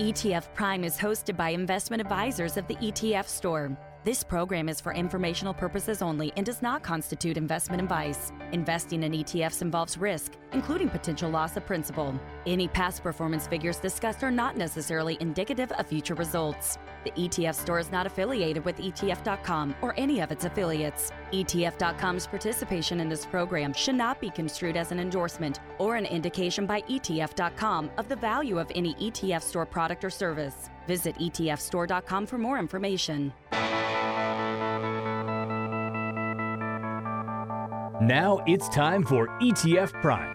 ETF Prime is hosted by investment advisors of the ETF Store. This program is for informational purposes only and does not constitute investment advice. Investing in ETFs involves risk, including potential loss of principal. Any past performance figures discussed are not necessarily indicative of future results. The ETF store is not affiliated with ETF.com or any of its affiliates. ETF.com's participation in this program should not be construed as an endorsement or an indication by ETF.com of the value of any ETF store product or service. Visit ETFstore.com for more information. Now it's time for ETF Prime,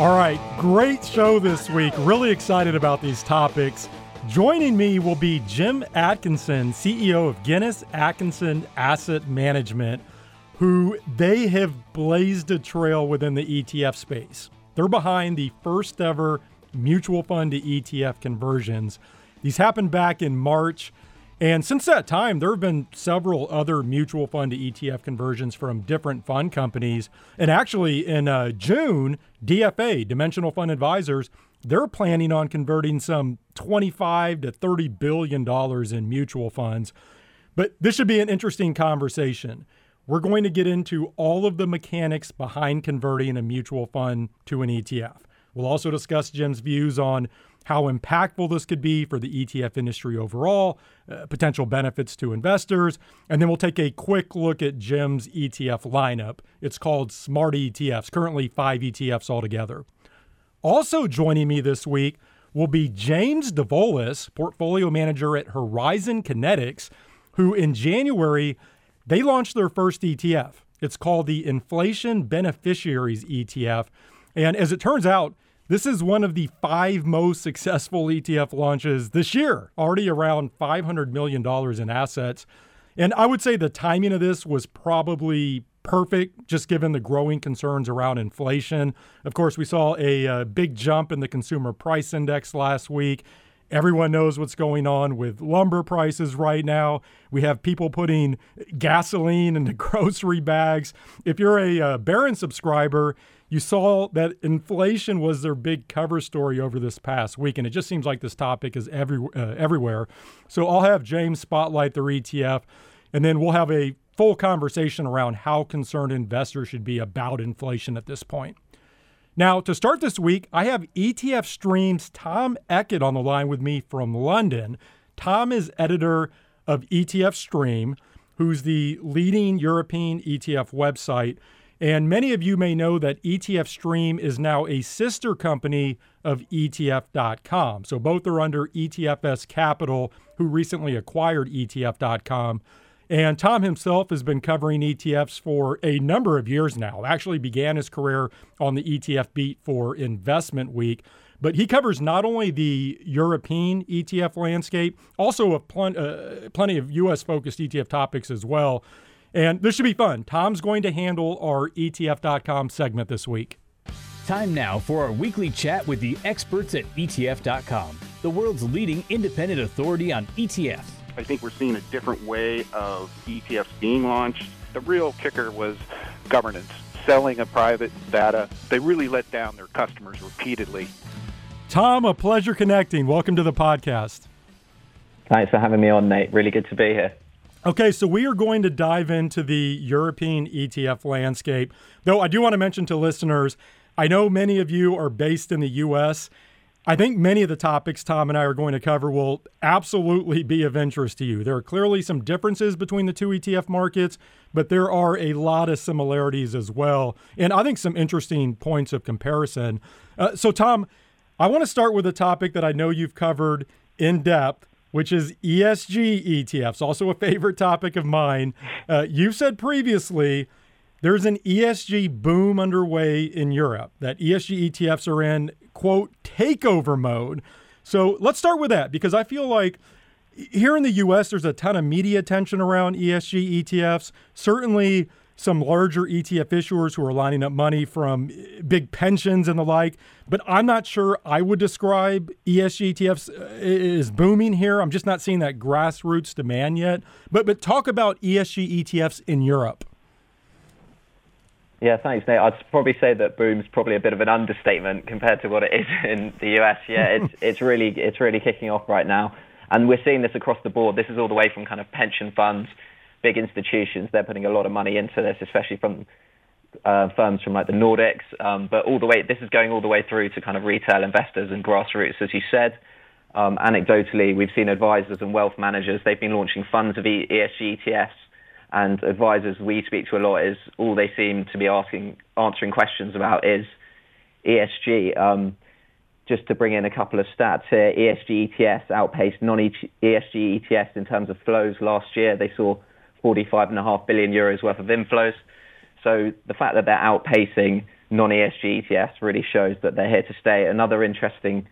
All right, great show this week. Really excited about these topics. Joining me will be Jim Atkinson, CEO of Guinness Atkinson Asset Management, who they have blazed a trail within the ETF space. They're behind the first ever mutual fund to ETF conversions. These happened back in March. And since that time, there have been several other mutual fund to ETF conversions from different fund companies. And actually, in uh, June, DFA, Dimensional Fund Advisors, they're planning on converting some 25 to 30 billion dollars in mutual funds. But this should be an interesting conversation. We're going to get into all of the mechanics behind converting a mutual fund to an ETF. We'll also discuss Jim's views on how impactful this could be for the ETF industry overall, uh, potential benefits to investors, and then we'll take a quick look at Jim's ETF lineup. It's called Smart ETFs, currently five ETFs altogether. Also joining me this week will be James Davolos, portfolio manager at Horizon Kinetics, who in January they launched their first ETF. It's called the Inflation Beneficiaries ETF. And as it turns out, this is one of the five most successful ETF launches this year, already around $500 million in assets. And I would say the timing of this was probably perfect, just given the growing concerns around inflation. Of course, we saw a, a uh, big jump in the consumer price index last week. Everyone knows what's going on with lumber prices right now. We have people putting gasoline into grocery bags. If you're a uh, Barron subscriber, you saw that inflation was their big cover story over this past week, and it just seems like this topic is every, uh, everywhere. So I'll have James spotlight their ETF, and then we'll have a full conversation around how concerned investors should be about inflation at this point. Now, to start this week, I have ETF Stream's Tom Eckett on the line with me from London. Tom is editor of ETF Stream, who's the leading European ETF website. And many of you may know that ETF Stream is now a sister company of ETF.com. So both are under ETFS Capital, who recently acquired ETF.com. And Tom himself has been covering ETFs for a number of years now. Actually, began his career on the ETF beat for Investment Week. But he covers not only the European ETF landscape, also plen- uh, plenty of US focused ETF topics as well. And this should be fun. Tom's going to handle our ETF.com segment this week. Time now for our weekly chat with the experts at ETF.com, the world's leading independent authority on ETFs. I think we're seeing a different way of ETFs being launched. The real kicker was governance, selling of private data. They really let down their customers repeatedly. Tom, a pleasure connecting. Welcome to the podcast. Thanks for having me on, Nate. Really good to be here. Okay, so we are going to dive into the European ETF landscape. Though I do want to mention to listeners, I know many of you are based in the US. I think many of the topics Tom and I are going to cover will absolutely be of interest to you. There are clearly some differences between the two ETF markets, but there are a lot of similarities as well. And I think some interesting points of comparison. Uh, so, Tom, I want to start with a topic that I know you've covered in depth which is ESG ETFs, also a favorite topic of mine. Uh, you've said previously there's an ESG boom underway in Europe, that ESG ETFs are in, quote, takeover mode. So let's start with that because I feel like here in the U.S., there's a ton of media attention around ESG ETFs. Certainly, some larger ETF issuers who are lining up money from big pensions and the like. But I'm not sure I would describe ESG ETFs as uh, booming here. I'm just not seeing that grassroots demand yet. But but talk about ESG ETFs in Europe. Yeah, thanks, Nate. I'd probably say that boom's probably a bit of an understatement compared to what it is in the US. Yeah, it's it's really it's really kicking off right now, and we're seeing this across the board. This is all the way from kind of pension funds big institutions, they're putting a lot of money into this, especially from uh, firms from like the Nordics. Um, but all the way, this is going all the way through to kind of retail investors and grassroots, as you said. Um, anecdotally, we've seen advisors and wealth managers, they've been launching funds of ESG ETFs. And advisors we speak to a lot is all they seem to be asking, answering questions about is ESG. Um, just to bring in a couple of stats here, ESG ETFs outpaced non-ESG ETFs in terms of flows last year. They saw 45.5 billion euros worth of inflows. So the fact that they're outpacing non-ESG ETFs really shows that they're here to stay. Another interesting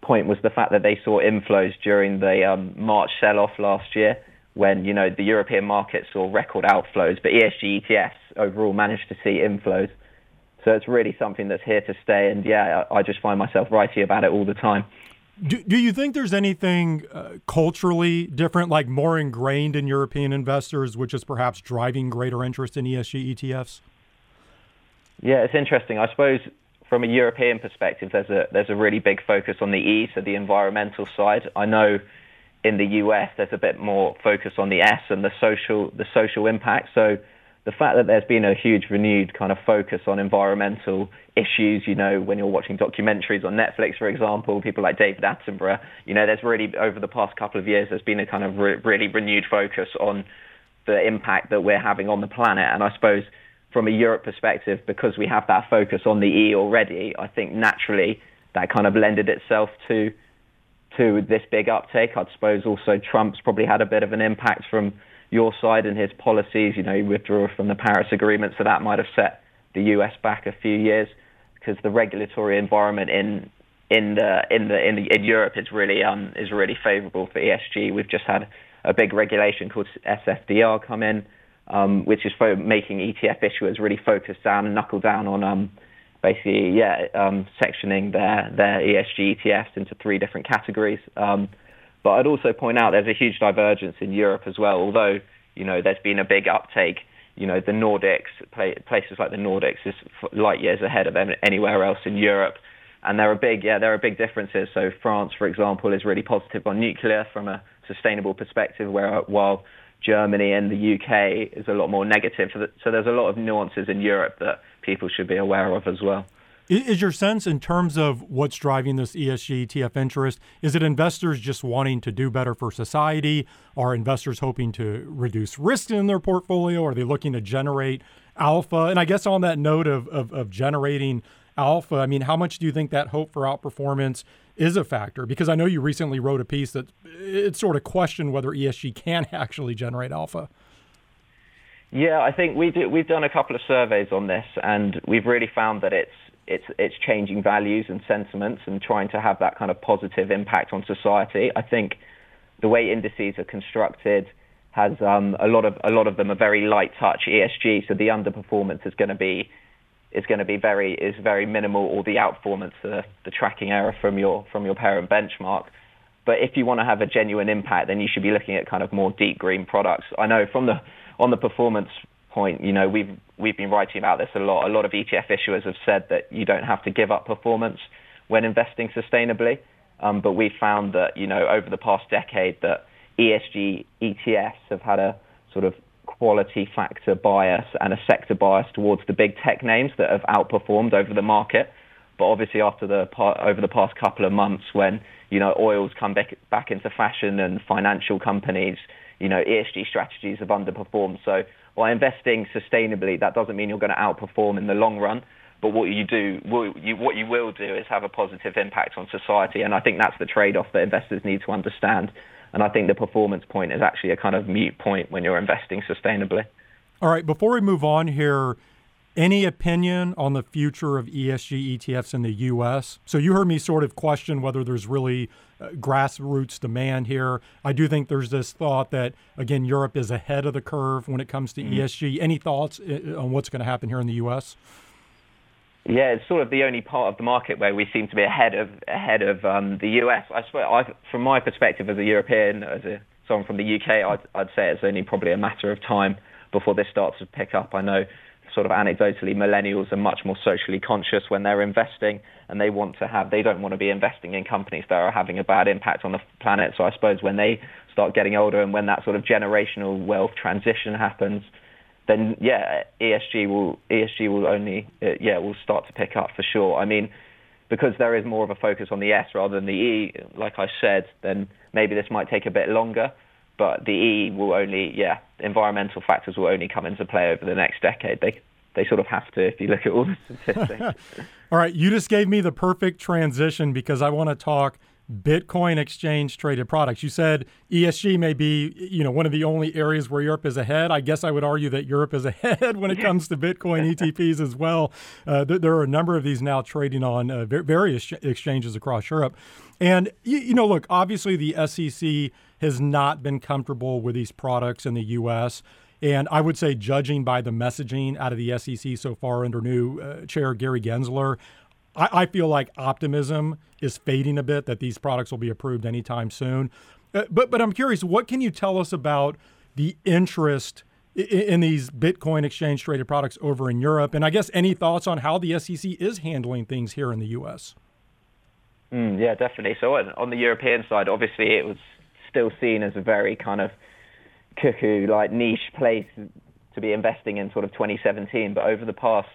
point was the fact that they saw inflows during the um, March sell-off last year when, you know, the European market saw record outflows, but ESG ETFs overall managed to see inflows. So it's really something that's here to stay. And yeah, I, I just find myself writing about it all the time. Do, do you think there's anything uh, culturally different, like more ingrained in European investors, which is perhaps driving greater interest in ESG ETFs? Yeah, it's interesting. I suppose from a European perspective, there's a there's a really big focus on the E, so the environmental side. I know in the US there's a bit more focus on the S and the social the social impact. So the fact that there's been a huge renewed kind of focus on environmental issues, you know, when you're watching documentaries on Netflix, for example, people like David Attenborough, you know, there's really, over the past couple of years, there's been a kind of re- really renewed focus on the impact that we're having on the planet. And I suppose from a Europe perspective, because we have that focus on the E already, I think naturally that kind of lended itself to to this big uptake. I suppose also Trump's probably had a bit of an impact from your side and his policies. You know, he withdrew from the Paris Agreement, so that might have set the US back a few years because the regulatory environment in in the in the in, the, in Europe is really um is really favourable for ESG. We've just had a big regulation called SFDR come in, um, which is for making ETF issuers really focus down and knuckle down on um basically yeah um, sectioning their their ESG ETFs into three different categories. But I'd also point out there's a huge divergence in Europe as well. Although you know there's been a big uptake, you know the Nordics, places like the Nordics, is light years ahead of anywhere else in Europe. And there are big, yeah, there are big differences. So France, for example, is really positive on nuclear from a sustainable perspective, where while Germany and the UK is a lot more negative. So there's a lot of nuances in Europe that people should be aware of as well. Is your sense in terms of what's driving this ESG ETF interest? Is it investors just wanting to do better for society? Are investors hoping to reduce risk in their portfolio? Are they looking to generate alpha? And I guess on that note of, of, of generating alpha, I mean, how much do you think that hope for outperformance is a factor? Because I know you recently wrote a piece that it sort of questioned whether ESG can actually generate alpha. Yeah, I think we do, we've done a couple of surveys on this, and we've really found that it's it's it's changing values and sentiments and trying to have that kind of positive impact on society. I think the way indices are constructed has um, a lot of a lot of them are very light touch ESG, so the underperformance is going to be is going to be very is very minimal, or the outperformance, the, the tracking error from your from your parent benchmark. But if you want to have a genuine impact, then you should be looking at kind of more deep green products. I know from the on the performance point, you know, we've we've been writing about this a lot. A lot of ETF issuers have said that you don't have to give up performance when investing sustainably. Um, but we found that, you know, over the past decade that ESG ETFs have had a sort of quality factor bias and a sector bias towards the big tech names that have outperformed over the market. But obviously, after the over the past couple of months, when you know oil's come back back into fashion and financial companies, you know ESG strategies have underperformed. So by investing sustainably, that doesn't mean you're going to outperform in the long run. But what you do, what you will do, is have a positive impact on society, and I think that's the trade-off that investors need to understand. And I think the performance point is actually a kind of mute point when you're investing sustainably. All right, before we move on here, Any opinion on the future of ESG ETFs in the U.S.? So you heard me sort of question whether there's really uh, grassroots demand here. I do think there's this thought that again Europe is ahead of the curve when it comes to mm-hmm. ESG. Any thoughts uh, on what's going to happen here in the U.S.? Yeah, it's sort of the only part of the market where we seem to be ahead of ahead of um, the US. I swear, I, from my perspective as a European, as a someone from the UK, I'd, I'd say it's only probably a matter of time before this starts to pick up. I know sort of anecdotally, millennials are much more socially conscious when they're investing, and they want to have they don't want to be investing in companies that are having a bad impact on the planet. So I suppose when they start getting older and when that sort of generational wealth transition happens, then yeah, ESG will ESG will only uh, yeah will start to pick up for sure. I mean, because there is more of a focus on the S rather than the E, like I said, then maybe this might take a bit longer but the E will only, yeah, environmental factors will only come into play over the next decade. They they sort of have to if you look at all the statistics. all right, you just gave me the perfect transition because I want to talk Bitcoin exchange traded products. You said ESG may be, you know, one of the only areas where Europe is ahead. I guess I would argue that Europe is ahead when it comes to Bitcoin ETPs as well. Uh, th- there are a number of these now trading on uh, various exchanges across Europe. And, you, you know, look, obviously the SEC has not been comfortable with these products in the U.S. And I would say, judging by the messaging out of the SEC so far under new uh, chair Gary Gensler, I, I, feel like optimism is fading a bit that these products will be approved anytime soon. Uh, but but I'm curious, what can you tell us about the interest in, these Bitcoin exchange traded products over in Europe? And I guess any thoughts on how the SEC is handling things here in the U.S. Mm, yeah, definitely. So on the European side, obviously it was still seen as a very kind of cuckoo, like niche place to be investing in sort of 2017. But over the past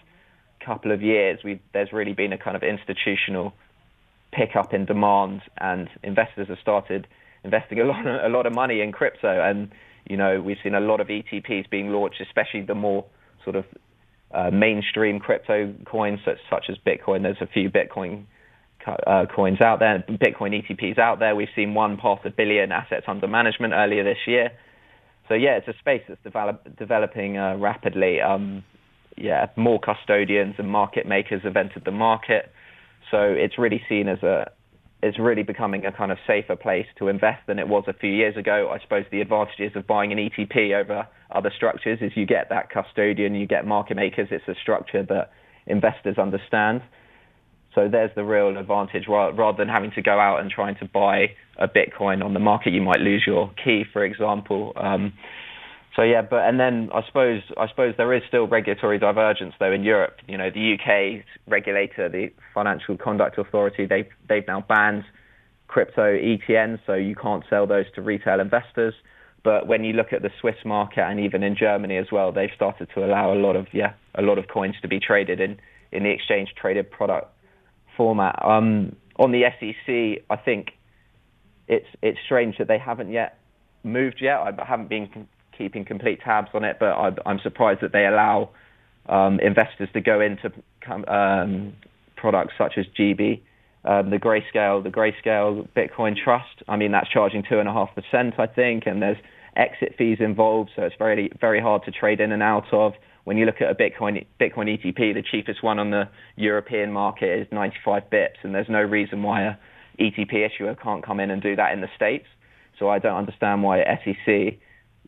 couple of years, there's really been a kind of institutional pickup in demand, and investors have started investing a lot, a lot of money in crypto. And you know, we've seen a lot of ETPs being launched, especially the more sort of uh, mainstream crypto coins such, such as Bitcoin. There's a few Bitcoin uh, coins out there, Bitcoin ETPs out there. We've seen one past a billion assets under management earlier this year. So yeah, it's a space that's develop, developing uh, rapidly. Um, yeah, more custodians and market makers have entered the market. So it's really seen as a, it's really becoming a kind of safer place to invest than it was a few years ago. I suppose the advantages of buying an ETP over other structures is you get that custodian, you get market makers. It's a structure that investors understand. So there's the real advantage. Rather than having to go out and trying to buy a Bitcoin on the market, you might lose your key, for example. Um, so yeah, but and then I suppose I suppose there is still regulatory divergence though in Europe. You know, the UK regulator, the Financial Conduct Authority, they've they've now banned crypto ETNs, so you can't sell those to retail investors. But when you look at the Swiss market and even in Germany as well, they've started to allow a lot of yeah a lot of coins to be traded in in the exchange traded product format. Um, on the SEC, I think it's it's strange that they haven't yet moved yet. I haven't been keeping complete tabs on it, but I, am surprised that they allow um, investors to go into um, products such as GB, um, the Grayscale, the Grayscale Bitcoin Trust. I mean, that's charging two and a half percent, I think, and there's exit fees involved, so it's very very hard to trade in and out of when you look at a Bitcoin Bitcoin ETP, the cheapest one on the European market is 95 bips, and there's no reason why a ETP issuer can't come in and do that in the states. So I don't understand why SEC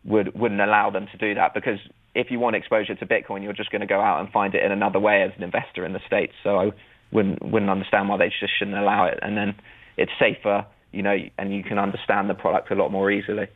would wouldn't allow them to do that because if you want exposure to Bitcoin, you're just going to go out and find it in another way as an investor in the states. So I wouldn't wouldn't understand why they just shouldn't allow it, and then it's safer, you know, and you can understand the product a lot more easily.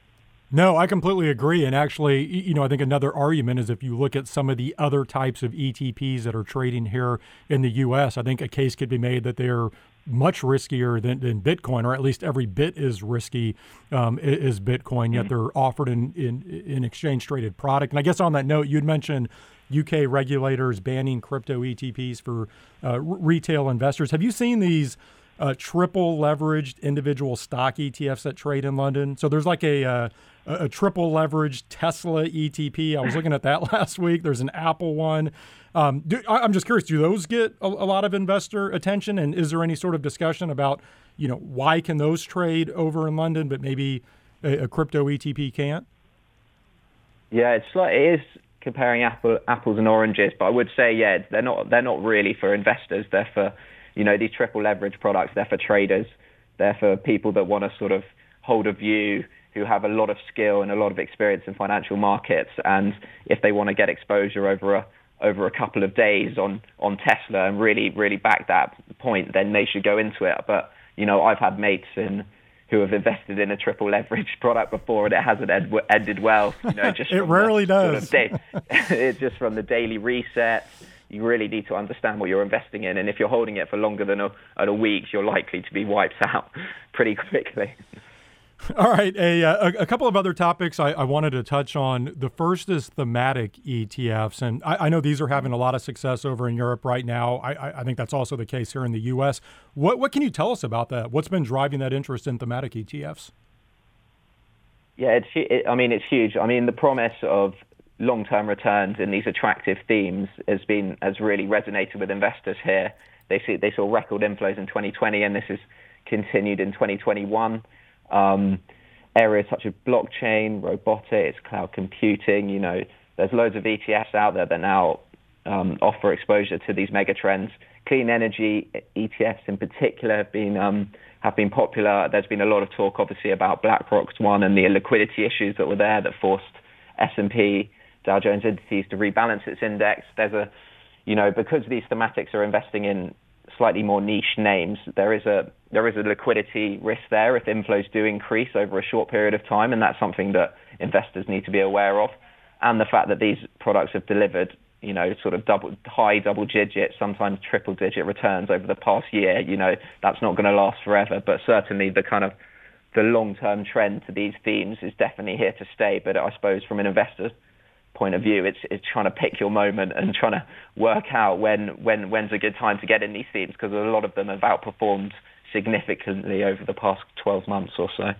No, I completely agree. And actually, you know, I think another argument is if you look at some of the other types of ETPs that are trading here in the U.S., I think a case could be made that they're much riskier than, than Bitcoin, or at least every bit as risky um, is Bitcoin, yet mm-hmm. they're offered in, in, in exchange traded product. And I guess on that note, you'd mentioned UK regulators banning crypto ETPs for uh, retail investors. Have you seen these? Uh, triple leveraged individual stock ETFs that trade in London. So there's like a, uh, a, triple leveraged Tesla ETP. I was looking at that last week. There's an Apple one. Um, do, I, am just curious, do those get a, a, lot of investor attention? And is there any sort of discussion about, you know, why can those trade over in London, but maybe a, a crypto ETP can't? Yeah, it's like it is comparing apple, apples and oranges, but I would say, yeah, they're not they're not really for investors. They're for, you know, these triple leverage products. They're for traders. They're for people that want to sort of hold a view, who have a lot of skill and a lot of experience in financial markets, and if they want to get exposure over a over a couple of days on on Tesla and really really back that point, then they should go into it. But you know, I've had mates in who have invested in a triple leverage product before and it hasn't ed- ended well. You know, just it rarely does. Sort of it's just from the daily resets. You really need to understand what you're investing in, and if you're holding it for longer than a, than a week, you're likely to be wiped out pretty quickly. All right, a, uh, a, a, couple of other topics I, I, wanted to touch on. The first is thematic ETFs, and I, I, know these are having a lot of success over in Europe right now. I, I, think that's also the case here in the U.S. What what can you tell us about that? What's been driving that interest in thematic ETFs? Yeah, it's it, I mean it's huge. I mean the promise of long-term returns in these attractive themes has been has really resonated with investors here. They see they saw record inflows in 2020, and this has continued in 2021. Um, areas such as blockchain, robotics, cloud computing, you know, there's loads of ETFs out there that now um, offer exposure to these mega trends. Clean energy ETFs in particular have been um, have been popular. There's been a lot of talk, obviously, about BlackRock's one and the liquidity issues that were there that forced S&P Dow Jones Indices to rebalance its index. There's a, you know, because these thematics are investing in slightly more niche names, there is a there is a liquidity risk there if inflows do increase over a short period of time, and that's something that investors need to be aware of. And the fact that these products have delivered, you know, sort of double high double digit, sometimes triple digit returns over the past year, you know, that's not going to last forever. But certainly the kind of the long term trend to these themes is definitely here to stay. But I suppose from an investor point of view. It's it's trying to pick your moment and trying to work out when when when's a good time to get in these themes because a lot of them have outperformed significantly over the past 12 months or so.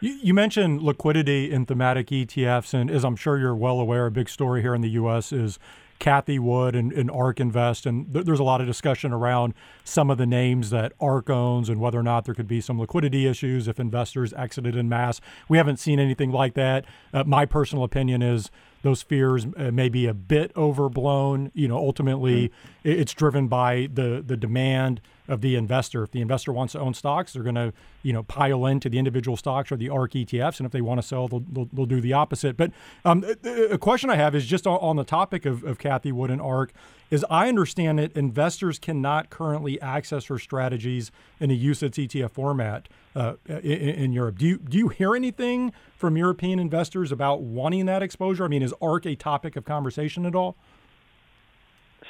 You, you mentioned liquidity in thematic ETFs, and as I'm sure you're well aware, a big story here in the U.S. is Cathie Wood and, and ARK Invest, and th- there's a lot of discussion around some of the names that ARK owns and whether or not there could be some liquidity issues if investors exited in mass. We haven't seen anything like that. Uh, my personal opinion is those fears uh, may be a bit overblown. You know, ultimately, mm-hmm. it's driven by the the demand of the investor. If the investor wants to own stocks, they're going to you know pile into the individual stocks or the ARK ETFs, and if they want to sell, they'll, they'll, they'll do the opposite. But um, a, question I have is just on, the topic of, of Cathie Wood and ARK. Is I understand it, investors cannot currently access her strategies in a UCITS ETF format uh, in, in, Europe. Do you do you hear anything from European investors about wanting that exposure? I mean, is ARK a topic of conversation at all?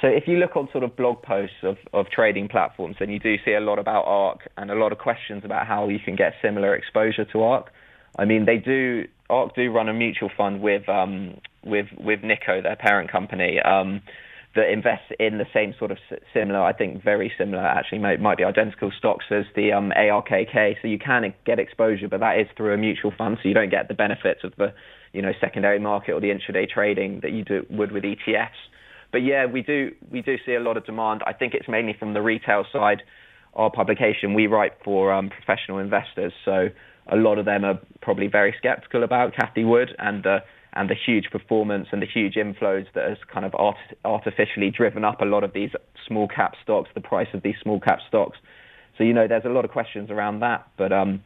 So if you look on sort of blog posts of, of trading platforms, then you do see a lot about ARK and a lot of questions about how you can get similar exposure to ARK. I mean, they do ARK do run a mutual fund with um, with with Nikko, their parent company. Um, that invests in the same sort of similar, I think very similar, actually might, might be identical stocks as the um, ARKK. So you can get exposure, but that is through a mutual fund, so you don't get the benefits of the you know secondary market or the intraday trading that you do, would with ETFs. But yeah, we do we do see a lot of demand. I think it's mainly from the retail side. Our publication we write for um, professional investors, so a lot of them are probably very skeptical about Cathie Wood and the and the huge performance and the huge inflows that has kind of art- artificially driven up a lot of these small cap stocks, the price of these small cap stocks. So you know, there's a lot of questions around that, but um,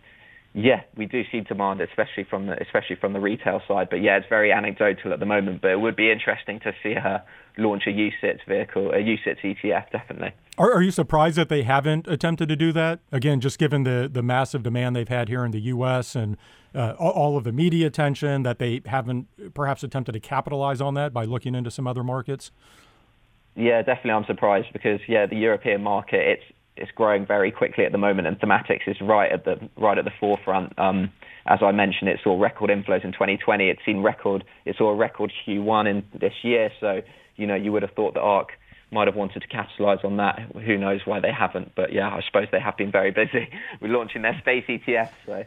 yeah, we do see demand, especially from the especially from the retail side. But yeah, it's very anecdotal at the moment. But it would be interesting to see her launch a UCITS vehicle, a UCITS ETF, definitely. Are, are you surprised that they haven't attempted to do that? Again, just given the the massive demand they've had here in the U.S. and uh, all of the media attention, that they haven't perhaps attempted to capitalize on that by looking into some other markets. Yeah, definitely. I'm surprised because yeah, the European market it's it's growing very quickly at the moment, and thematics is right at the right at the forefront. Um, as I mentioned, it saw record inflows in 2020. It's seen record. It saw a record Q1 in this year. So you know, you would have thought that ARK might have wanted to capitalize on that. Who knows why they haven't? But yeah, I suppose they have been very busy with launching their space ETF. So.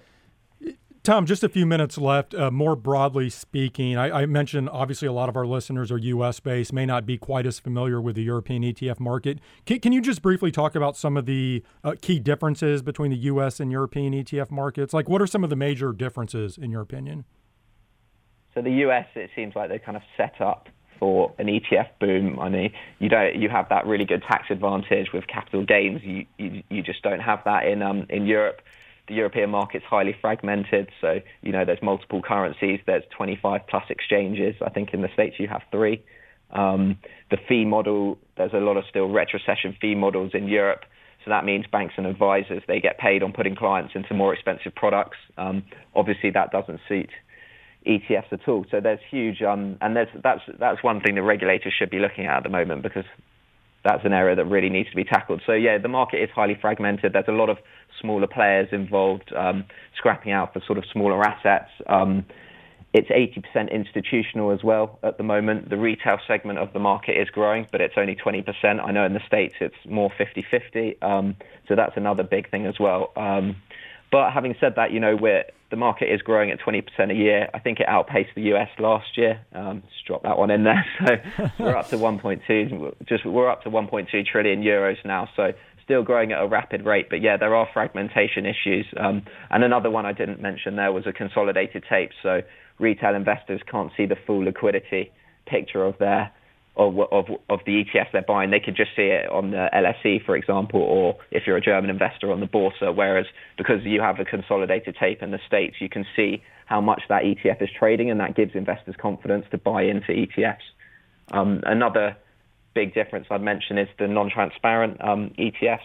Tom, just a few minutes left. Uh, more broadly speaking, I, I, mentioned obviously a lot of our listeners are U.S. based, may not be quite as familiar with the European ETF market. Can, can you just briefly talk about some of the uh, key differences between the U.S. and European ETF markets? Like, what are some of the major differences in your opinion? So the U.S. it seems like they kind of set up for an ETF boom. I mean, you don't you have that really good tax advantage with capital gains. You you, you just don't have that in um, in Europe. The European market's highly fragmented, so you know there's multiple currencies. There's 25 plus exchanges. I think in the states you have three. Um, the fee model, there's a lot of still retrocession fee models in Europe. So that means banks and advisors they get paid on putting clients into more expensive products. Um, obviously, that doesn't suit ETFs at all. So there's huge, um, and there's, that's that's one thing the regulators should be looking at at the moment because that's an area that really needs to be tackled. So yeah, the market is highly fragmented. There's a lot of smaller players involved, um, scrapping out for sort of smaller assets. Um, it's 80% institutional as well at the moment. The retail segment of the market is growing, but it's only 20%. I know in the States it's more 50 50. Um, so that's another big thing as well. Um, but having said that, you know, we're, the market is growing at 20% a year. I think it outpaced the US last year. Um, just drop that one in there. So we're up to 1.2, just we're up to 1.2 trillion euros now. So still growing at a rapid rate. But yeah, there are fragmentation issues. Um, and another one I didn't mention there was a consolidated tape. So retail investors can't see the full liquidity picture of their of, of, of the ETFs they're buying. They could just see it on the LSE, for example, or if you're a German investor on the Borsa. Whereas because you have a consolidated tape in the States, you can see how much that ETF is trading, and that gives investors confidence to buy into ETFs. Um, another big difference I'd mention is the non-transparent um, ETFs.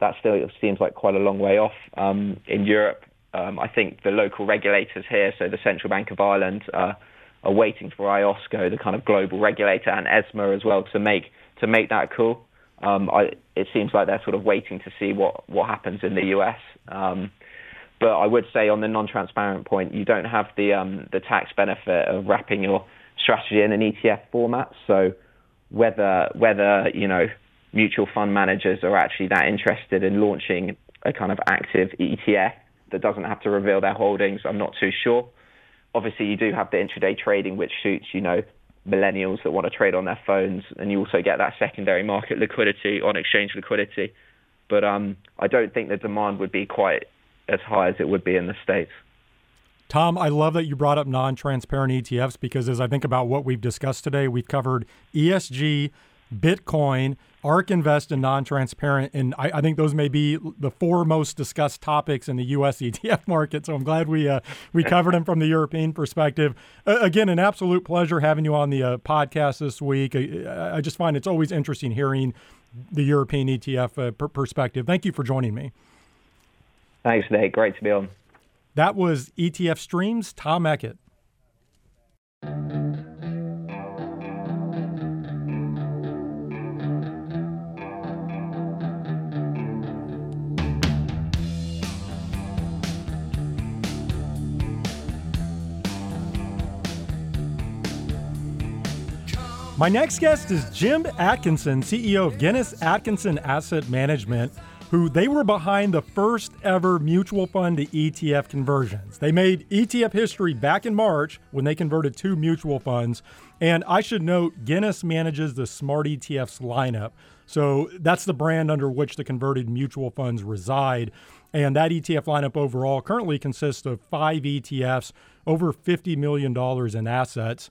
That still seems like quite a long way off um, in Europe. Um, I think the local regulators here, so the Central Bank of Ireland, uh, are waiting for IOSCO, the kind of global regulator, and ESMA as well to make to make that call. Um, I, it seems like they're sort of waiting to see what what happens in the US. Um, but I would say on the non-transparent point, you don't have the um, the tax benefit of wrapping your strategy in an ETF format. So whether whether you know mutual fund managers are actually that interested in launching a kind of active ETF that doesn't have to reveal their holdings, I'm not too sure obviously you do have the intraday trading, which suits, you know, millennials that want to trade on their phones, and you also get that secondary market liquidity on exchange liquidity. But um, I don't think the demand would be quite as high as it would be in the States. Tom, I love that you brought up non transparent ETFs because as I think about what we've discussed today, we've covered ESG, Bitcoin, ARK Invest, and non transparent. And I, I, think those may be the four most discussed topics in the U.S. ETF market. So I'm glad we uh, we covered them from the European perspective. Uh, again, an absolute pleasure having you on the uh, podcast this week. I, I, just find it's always interesting hearing the European ETF uh, per- perspective. Thank you for joining me. Thanks, Nate. Great to be on. That was ETF Streams, Tom Eckett. My next guest is Jim Atkinson, CEO of Guinness Atkinson Asset Management, who they were behind the first ever mutual fund to ETF conversions. They made ETF history back in March when they converted two mutual funds. And I should note, Guinness manages the Smart ETFs lineup. So that's the brand under which the converted mutual funds reside. And that ETF lineup overall currently consists of five ETFs, over $50 million in assets.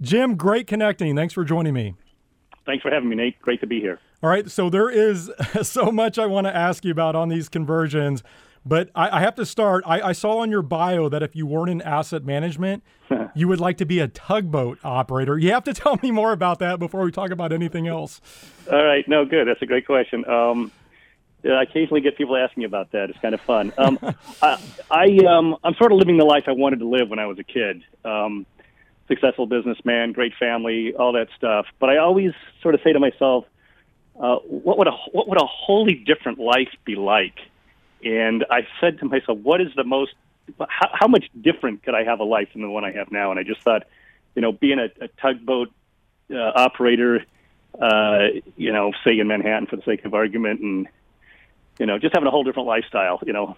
Jim, great connecting. Thanks for joining me. Thanks for having me, Nate. Great to be here. All right. So there is so much I want to ask you about on these conversions, but I, I have to start. I, I, saw on your bio that if you weren't in asset management, you would like to be a tugboat operator. You have to tell me more about that before we talk about anything else. All right. No, good. That's a great question. Um, I occasionally get people asking me about that. It's kind of fun. Um, I, I um, I'm sort of living the life I wanted to live when I was a kid. Um, successful businessman, great family, all that stuff. But I always sort of say to myself, uh, what would a what would a wholly different life be like? And I said to myself, what is the most how, how much different could I have a life than the one I have now? And I just thought, you know, being a, a tugboat uh, operator, uh, you know, say in Manhattan for the sake of argument, and you know, just having a whole different lifestyle. You know,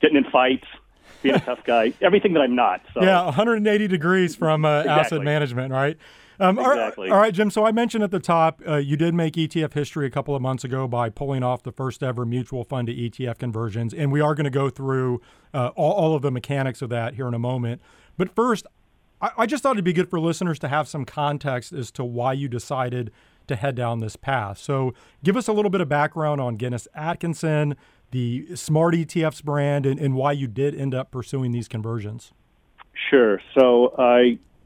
getting in fights, being a tough guy, everything that I'm not. So. Yeah, 180 degrees from uh, exactly. asset management, right? Um, exactly. All right, Jim. So I mentioned at the top, uh, you did make ETF history a couple of months ago by pulling off the first ever mutual fund to ETF conversions, and we are going to go through uh, all, all, of the mechanics of that here in a moment. But first, I, I just thought it'd be good for listeners to have some context as to why you decided to head down this path. So, give us a little bit of background on Guinness Atkinson, the Smart ETFs brand, and, and why you did end up pursuing these conversions. Sure. So, uh,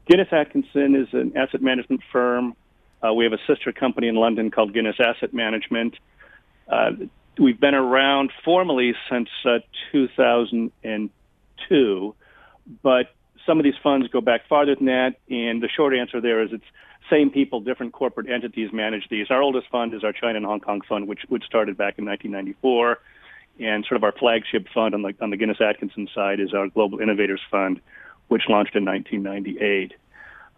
Guinness Atkinson is an asset management firm. Uh, we have a sister company in London called Guinness Asset Management. Uh, we've been around formally since uh, 2002, but some of these funds go back farther than that. And the short answer there is it's same people, different corporate entities manage these. Our oldest fund is our China and Hong Kong fund, which which started back in 1994, and sort of our flagship fund on the on the Guinness Atkinson side is our Global Innovators Fund, which launched in 1998.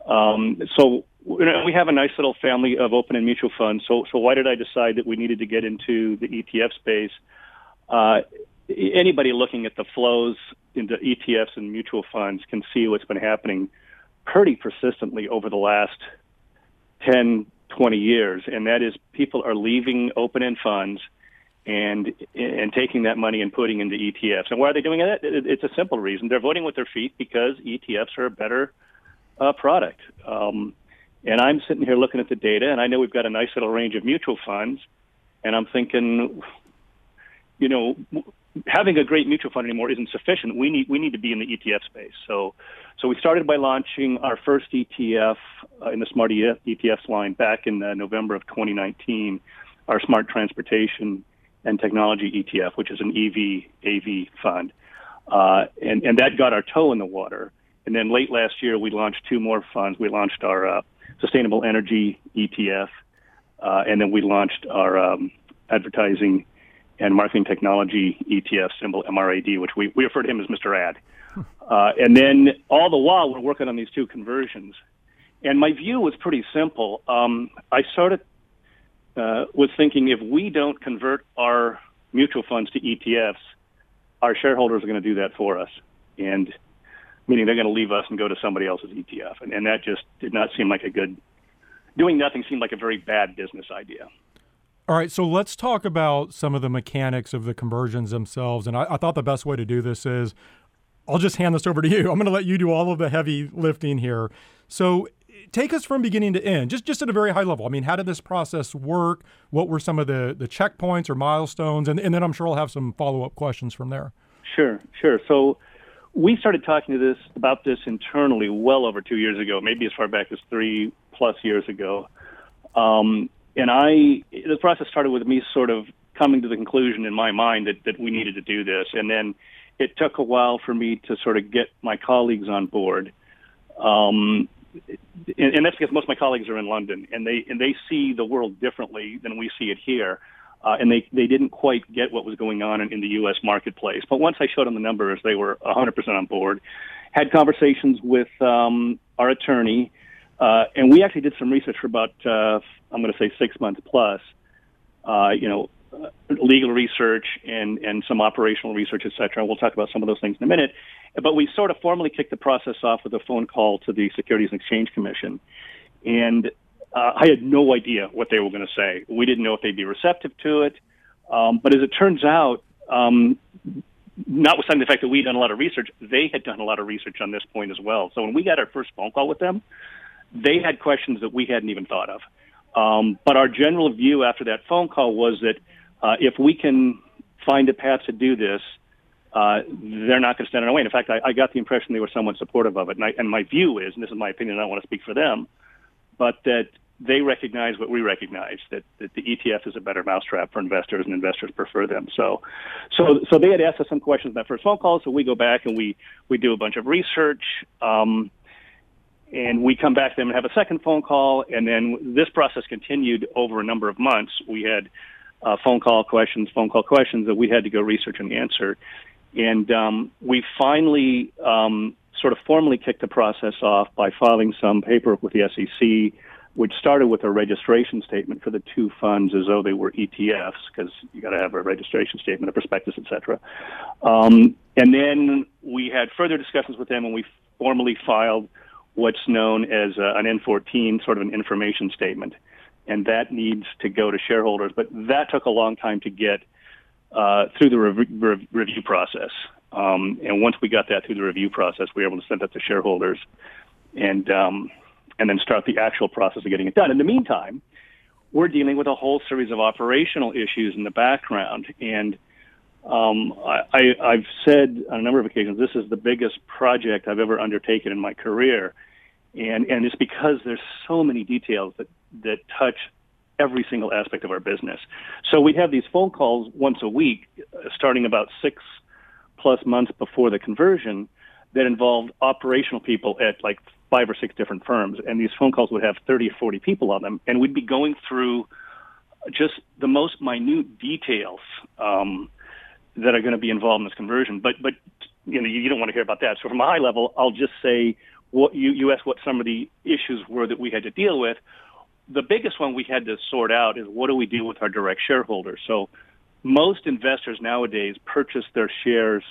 Um, so we have a nice little family of open-end mutual funds. So, so why did I decide that we needed to get into the ETF space? Uh, anybody looking at the flows into ETFs and mutual funds can see what's been happening pretty persistently over the last 10, 20 years, and that is people are leaving open-end funds and and taking that money and putting into ETFs. And why are they doing it? It's a simple reason. They're voting with their feet because ETFs are a better uh, product. Um, and I'm sitting here looking at the data, and I know we've got a nice little range of mutual funds, and I'm thinking, you know, having a great mutual fund anymore isn't sufficient. We need we need to be in the ETF space. So, so we started by launching our first ETF uh, in the Smart ETFs line back in uh, November of 2019, our Smart Transportation and Technology ETF, which is an EV AV fund, uh, and and that got our toe in the water. And then late last year, we launched two more funds. We launched our uh, Sustainable Energy ETF, uh, and then we launched our um, Advertising and Marketing Technology ETF, symbol MRAD, which we, we refer to him as Mr. Ad. Uh, and then all the while, we're working on these two conversions. And my view was pretty simple. Um, I of uh, was thinking if we don't convert our mutual funds to ETFs, our shareholders are going to do that for us. And meaning they're going to leave us and go to somebody else's ETF. And, and that just did not seem like a good, doing nothing seemed like a very bad business idea. All right, so let's talk about some of the mechanics of the conversions themselves. And I, I thought the best way to do this is I'll just hand this over to you. I'm going to let you do all of the heavy lifting here. So take us from beginning to end, just just at a very high level. I mean, how did this process work? What were some of the the checkpoints or milestones? And, and then I'm sure I'll have some follow up questions from there. Sure, sure. So we started talking to this about this internally well over two years ago, maybe as far back as three plus years ago. Um, and I, the process started with me sort of coming to the conclusion in my mind that, that we needed to do this. And then it took a while for me to sort of get my colleagues on board. Um, and, and that's because most of my colleagues are in London and they, and they see the world differently than we see it here. Uh, and they, they didn't quite get what was going on in, in the U.S. marketplace. But once I showed them the numbers, they were 100% on board. Had conversations with um, our attorney, uh, and we actually did some research for about, uh, I'm going to say six months plus, uh, you know, legal research and, and some operational research, et cetera. We'll talk about some of those things in a minute. But we sort of formally kicked the process off with a phone call to the Securities and Exchange Commission. And uh, I had no idea what they were going to say. We didn't know if they'd be receptive to it. Um, but as it turns out, um, notwithstanding the fact that we'd done a lot of research, they had done a lot of research on this point as well. So when we got our first phone call with them, they had questions that we hadn't even thought of. Um, but our general view after that phone call was that uh, if we can find a path to do this, uh, they're not going to stand in our way. In fact, I, I got the impression they were somewhat supportive of it. And, I, and my view is, and this is my opinion, I don't want to speak for them, but that they recognize what we recognize that, that the ETF is a better mousetrap for investors and investors prefer them. So, so, so they had asked us some questions in that first phone call. So we go back and we, we do a bunch of research. Um, and we come back to them and have a second phone call. And then this process continued over a number of months. We had uh, phone call questions, phone call questions that we had to go research and answer. And um, we finally um, sort of formally kicked the process off by filing some paperwork with the SEC which started with a registration statement for the two funds as though they were ETFs, because you got to have a registration statement, a prospectus, etc. Um, and then we had further discussions with them, and we formally filed what's known as uh, an N14, sort of an information statement, and that needs to go to shareholders. But that took a long time to get uh, through the rev- rev- review process. Um, and once we got that through the review process, we were able to send that to shareholders and um, and then start the actual process of getting it done. In the meantime, we're dealing with a whole series of operational issues in the background, and um, I, I've said on a number of occasions this is the biggest project I've ever undertaken in my career, and and it's because there's so many details that that touch every single aspect of our business. So we'd have these phone calls once a week, uh, starting about six plus months before the conversion, that involved operational people at like five or six different firms, and these phone calls would have 30 or 40 people on them, and we'd be going through just the most minute details um, that are going to be involved in this conversion. But but you know you don't want to hear about that. So from a high level, I'll just say what you you asked what some of the issues were that we had to deal with the biggest one we had to sort out is what do we do with our direct shareholders? So most investors nowadays purchase their shares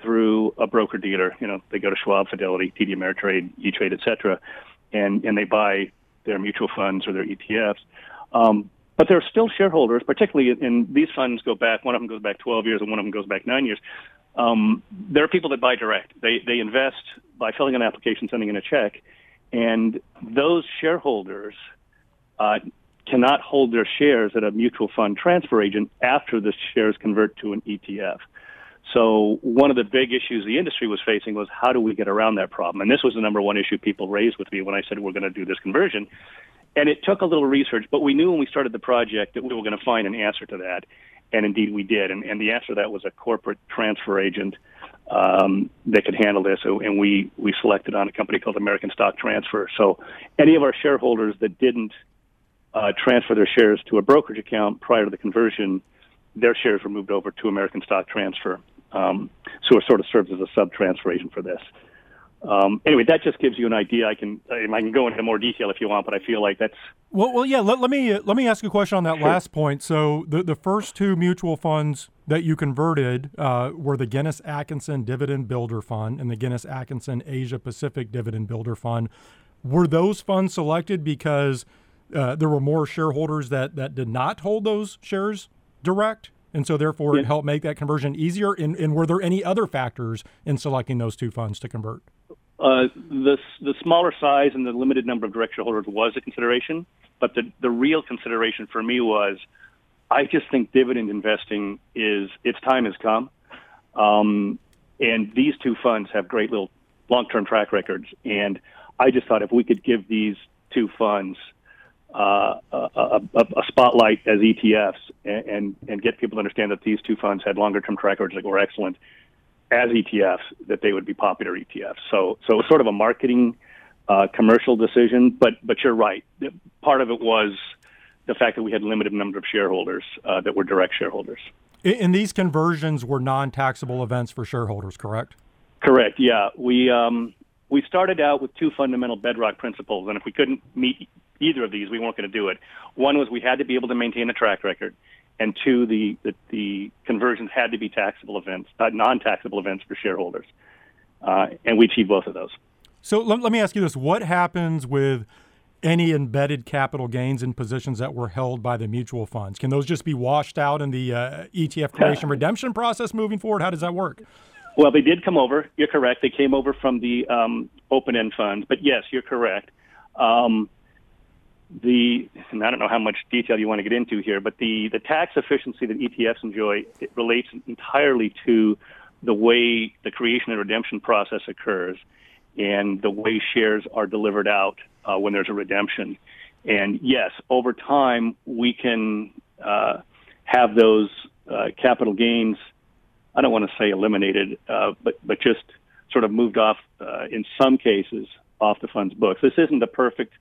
through a broker dealer. You know, they go to Schwab, Fidelity, TD Ameritrade, E-Trade, et cetera, and, and they buy their mutual funds or their ETFs. Um, but there are still shareholders, particularly in these funds go back, one of them goes back 12 years and one of them goes back nine years. Um, there are people that buy direct. They, they invest by filling an application, sending in a check, and those shareholders – uh, cannot hold their shares at a mutual fund transfer agent after the shares convert to an ETF. So one of the big issues the industry was facing was how do we get around that problem? And this was the number one issue people raised with me when I said we're going to do this conversion. And it took a little research, but we knew when we started the project that we were going to find an answer to that. And indeed we did. And, and the answer to that was a corporate transfer agent um, that could handle this. And we, we selected on a company called American Stock Transfer. So any of our shareholders that didn't uh, transfer their shares to a brokerage account prior to the conversion, their shares were moved over to American Stock Transfer. Um, so it sort of serves as a sub-transfer agent for this. Um, anyway, that just gives you an idea. I can I can go into more detail if you want, but I feel like that's well. Well, yeah. Let, let me let me ask you a question on that sure. last point. So the the first two mutual funds that you converted uh, were the Guinness Atkinson Dividend Builder Fund and the Guinness Atkinson Asia Pacific Dividend Builder Fund. Were those funds selected because uh, there were more shareholders that, that did not hold those shares direct, and so therefore yeah. it helped make that conversion easier. And, and, were there any other factors in selecting those two funds to convert? Uh, the the smaller size and the limited number of direct shareholders was a consideration, but the the real consideration for me was, I just think dividend investing is its time has come, um, and these two funds have great little long term track records, and I just thought if we could give these two funds uh, a, a, spotlight as ETFs and, and, and get people to understand that these two funds had longer term track records that were excellent as ETFs, that they would be popular ETFs. So, so it was sort of a marketing uh, commercial decision, but, but you're right. Part of it was the fact that we had a limited number of shareholders uh, that were direct shareholders. And these conversions were non taxable events for shareholders, correct? Correct, yeah. We, um, we started out with two fundamental bedrock principles, and if we couldn't meet either of these, we weren't going to do it. One was we had to be able to maintain a track record, and two, the the, the conversions had to be taxable events, uh, non-taxable events for shareholders, uh, and we achieved both of those. So let, let me ask you this: What happens with any embedded capital gains in positions that were held by the mutual funds? Can those just be washed out in the uh, ETF creation redemption process moving forward? How does that work? Well, they did come over. You're correct. They came over from the um, open-end funds, but yes, you're correct. Um, the and I don't know how much detail you want to get into here, but the the tax efficiency that ETFs enjoy it relates entirely to the way the creation and redemption process occurs, and the way shares are delivered out uh, when there's a redemption. And yes, over time we can uh, have those uh, capital gains. I don't want to say eliminated, uh, but but just sort of moved off uh, in some cases off the fund's books. This isn't the perfect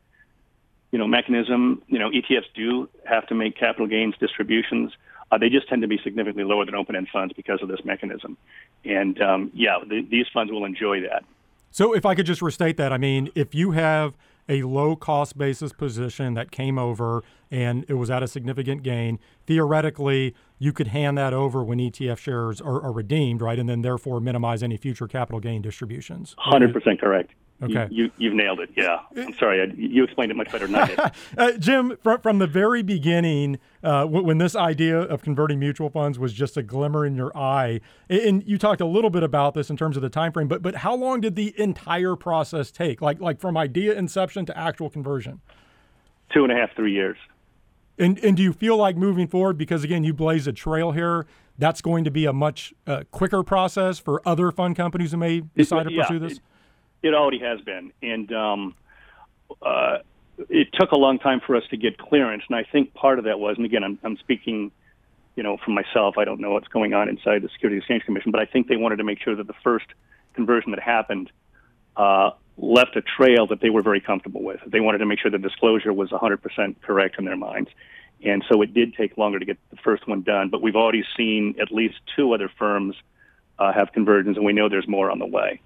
you know, mechanism. You know, ETFs do have to make capital gains distributions. Uh, they just tend to be significantly lower than open-end funds because of this mechanism. And um, yeah, the, these funds will enjoy that. So, if I could just restate that, I mean, if you have a low cost basis position that came over and it was at a significant gain, theoretically, you could hand that over when ETF shares are, are redeemed, right? And then therefore minimize any future capital gain distributions. 100% correct. Okay. You, you, have nailed it. Yeah. I'm sorry. I, you explained it much better than I did. uh, Jim, from, from the very beginning, uh, when this idea of converting mutual funds was just a glimmer in your eye, and you talked a little bit about this in terms of the time frame, but but how long did the entire process take? Like like from idea inception to actual conversion? Two and a half, three years. And and do you feel like moving forward because again you blaze a trail here? That's going to be a much uh, quicker process for other fund companies who may decide to yeah, pursue this. It, it already has been, and um, uh, it took a long time for us to get clearance. And I think part of that was, and again, I'm, I'm speaking, you know, for myself. I don't know what's going on inside the Security Exchange Commission, but I think they wanted to make sure that the first conversion that happened uh, left a trail that they were very comfortable with. They wanted to make sure the disclosure was 100% correct in their minds. And so it did take longer to get the first one done, but we've already seen at least two other firms uh, have conversions, and we know there's more on the way.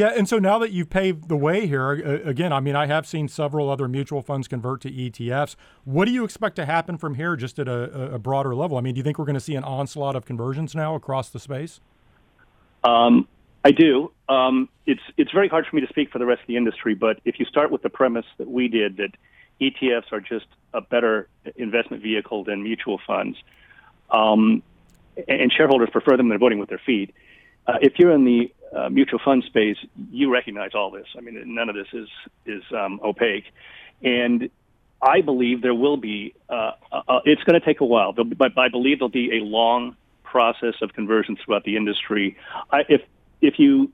Yeah, and so now that you've paved the way here, again, I mean, I have seen several other mutual funds convert to ETFs. What do you expect to happen from here, just at a, a broader level? I mean, do you think we're going to see an onslaught of conversions now across the space? Um, I do. Um, it's it's very hard for me to speak for the rest of the industry, but if you start with the premise that we did that ETFs are just a better investment vehicle than mutual funds, um, and shareholders prefer them; they're voting with their feet. Uh, if you're in the uh, mutual fund space, you recognize all this. I mean, none of this is is um, opaque, and I believe there will be. Uh, uh, it's going to take a while, but I believe there'll be a long process of conversion throughout the industry. I, if if you,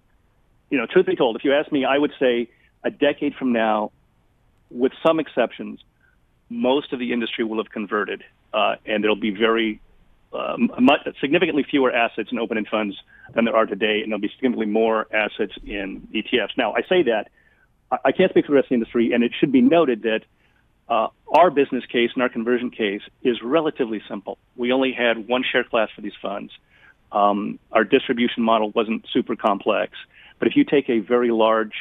you know, truth be told, if you ask me, I would say a decade from now, with some exceptions, most of the industry will have converted, uh, and there'll be very um, much, significantly fewer assets in open-end funds than there are today, and there'll be significantly more assets in ETFs. Now, I say that I can't speak for the rest of the industry, and it should be noted that uh, our business case and our conversion case is relatively simple. We only had one share class for these funds. Um, our distribution model wasn't super complex, but if you take a very large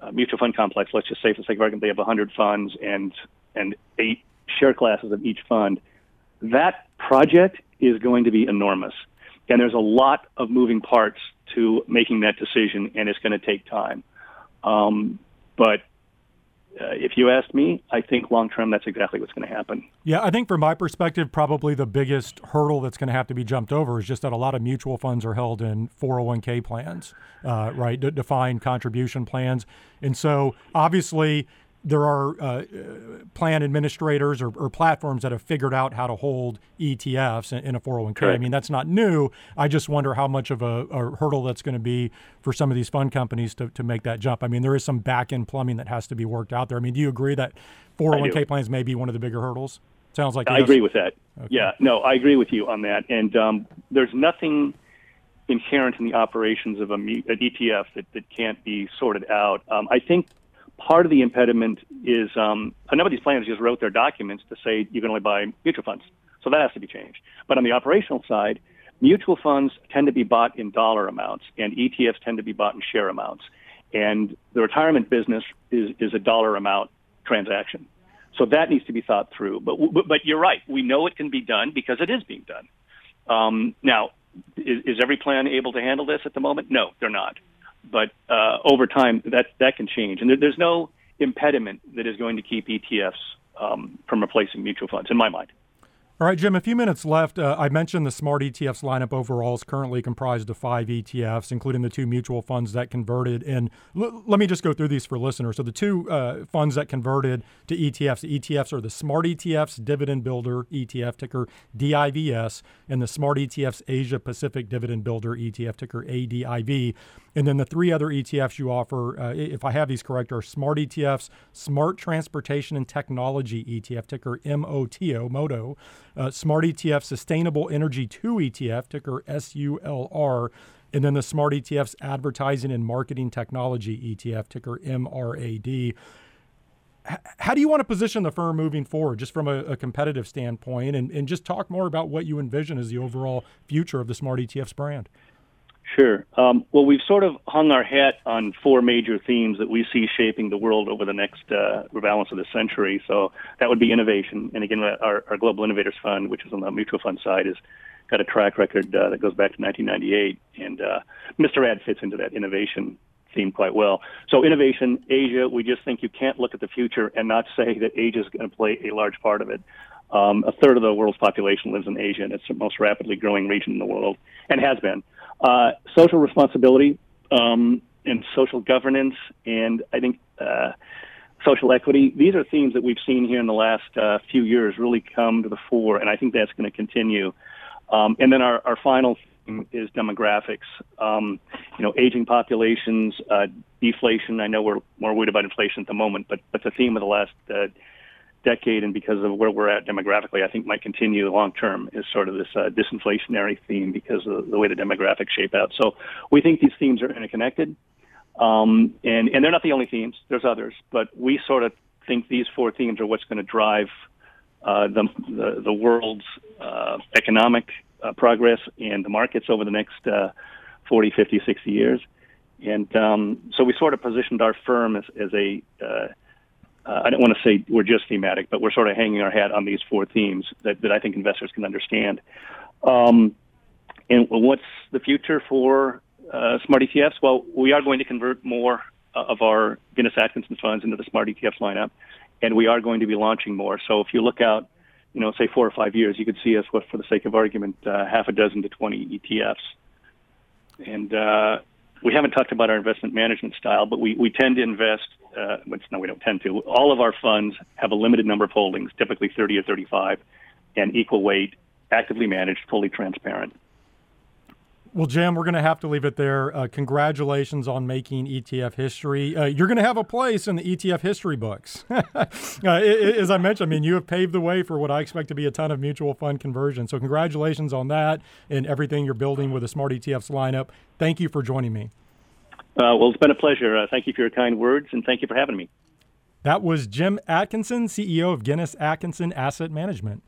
uh, mutual fund complex, let's just say for the sake of argument, they have 100 funds and and eight share classes of each fund. That project is going to be enormous, and there's a lot of moving parts to making that decision, and it's going to take time. Um, but uh, if you ask me, I think long term that's exactly what's going to happen. Yeah, I think from my perspective, probably the biggest hurdle that's going to have to be jumped over is just that a lot of mutual funds are held in 401k plans, uh, right? D- defined contribution plans. And so obviously, there are uh, plan administrators or, or, platforms that have figured out how to hold ETFs in, in a 401k. Correct. I mean, that's not new. I just wonder how much of a, a hurdle that's going to be for some of these fund companies to, to make that jump. I mean, there is some back end plumbing that has to be worked out there. I mean, do you agree that 401k plans may be one of the bigger hurdles? Sounds like I agree with that. Okay. Yeah, no, I agree with you on that. And um, there's nothing inherent in the operations of a, an ETF that, that can't be sorted out. Um, I think part of the impediment is um, a number of these plans just wrote their documents to say you can only buy mutual funds. So that has to be changed. But on the operational side, mutual funds tend to be bought in dollar amounts, and ETFs tend to be bought in share amounts. And the retirement business is, is a dollar amount transaction. So that needs to be thought through. But, but, but you're right. We know it can be done because it is being done. Um, now, is, is every plan able to handle this at the moment? No, they're not but uh, over time that that can change, and there, there's no impediment that is going to keep ETFs um, from replacing mutual funds, in my mind. All right, Jim, a few minutes left. Uh, I mentioned the Smart ETFs lineup overall is currently comprised of five ETFs, including the two mutual funds that converted. And l- let me just go through these for listeners. So, the two uh, funds that converted to ETFs, the ETFs are the Smart ETFs Dividend Builder ETF, ticker DIVS, and the Smart ETFs Asia Pacific Dividend Builder ETF, ticker ADIV. And then the three other ETFs you offer, uh, if I have these correct, are Smart ETFs, Smart Transportation and Technology ETF, ticker MOTO, MOTO, uh, Smart ETF, Sustainable Energy 2 ETF, ticker SULR, and then the Smart ETFs, Advertising and Marketing Technology ETF, ticker MRAD how do you want to position the firm moving forward, just from a, a competitive standpoint, and, and, just talk more about what you envision as the overall future of the Smart ETFs brand? Sure. Um, well, we've sort of hung our hat on four major themes that we see shaping the world over the next uh, balance of the century. So that would be innovation. And again, our, our Global Innovators Fund, which is on the mutual fund side, has got a track record uh, that goes back to 1998. And uh, MRAD fits into that innovation theme quite well. So innovation, Asia, we just think you can't look at the future and not say that Asia is going to play a large part of it. Um, a third of the world's population lives in Asia, and it's the most rapidly growing region in the world, and has been. Uh, social responsibility um, and social governance, and I think uh, social equity. These are themes that we've seen here in the last uh, few years really come to the fore, and I think that's going to continue. Um, and then our, our final theme is demographics. Um, you know, aging populations, uh, deflation. I know we're more worried about inflation at the moment, but but the theme of the last uh, decade and because of where we're at demographically, I think might continue long term is sort of this uh, disinflationary theme because of the way the demographics shape out. So we think these themes are interconnected. Um, and, and they're not the only themes. There's others, but we sort of think these four themes are what's going to drive uh, the, the, the world's uh, economic uh, progress and the markets over the next uh, 40, 50, 60 years. And um, so we sort of positioned our firm as, as a, uh, I don't want to say we're just thematic, but we're sort of hanging our hat on these four themes that, that I think investors can understand. Um, and what's the future for uh, smart ETFs? Well, we are going to convert more uh, of our Guinness Atkinson funds into the smart ETFs lineup, and we are going to be launching more. So if you look out, you know, say four or five years, you could see us, for the sake of argument, uh, half a dozen to 20 ETFs. And uh, we haven't talked about our investment management style, but we, we tend to invest, uh, no, we don't tend to. All of our funds have a limited number of holdings, typically 30 or 35, and equal weight, actively managed, fully transparent. Well, Jim, we're going to have to leave it there. Uh, congratulations on making ETF history. Uh, you're going to have a place in the ETF history books. uh, as I mentioned, I mean, you have paved the way for what I expect to be a ton of mutual fund conversion. So, congratulations on that and everything you're building with the Smart ETFs lineup. Thank you for joining me. Uh, well, it's been a pleasure. Uh, thank you for your kind words, and thank you for having me. That was Jim Atkinson, CEO of Guinness Atkinson Asset Management.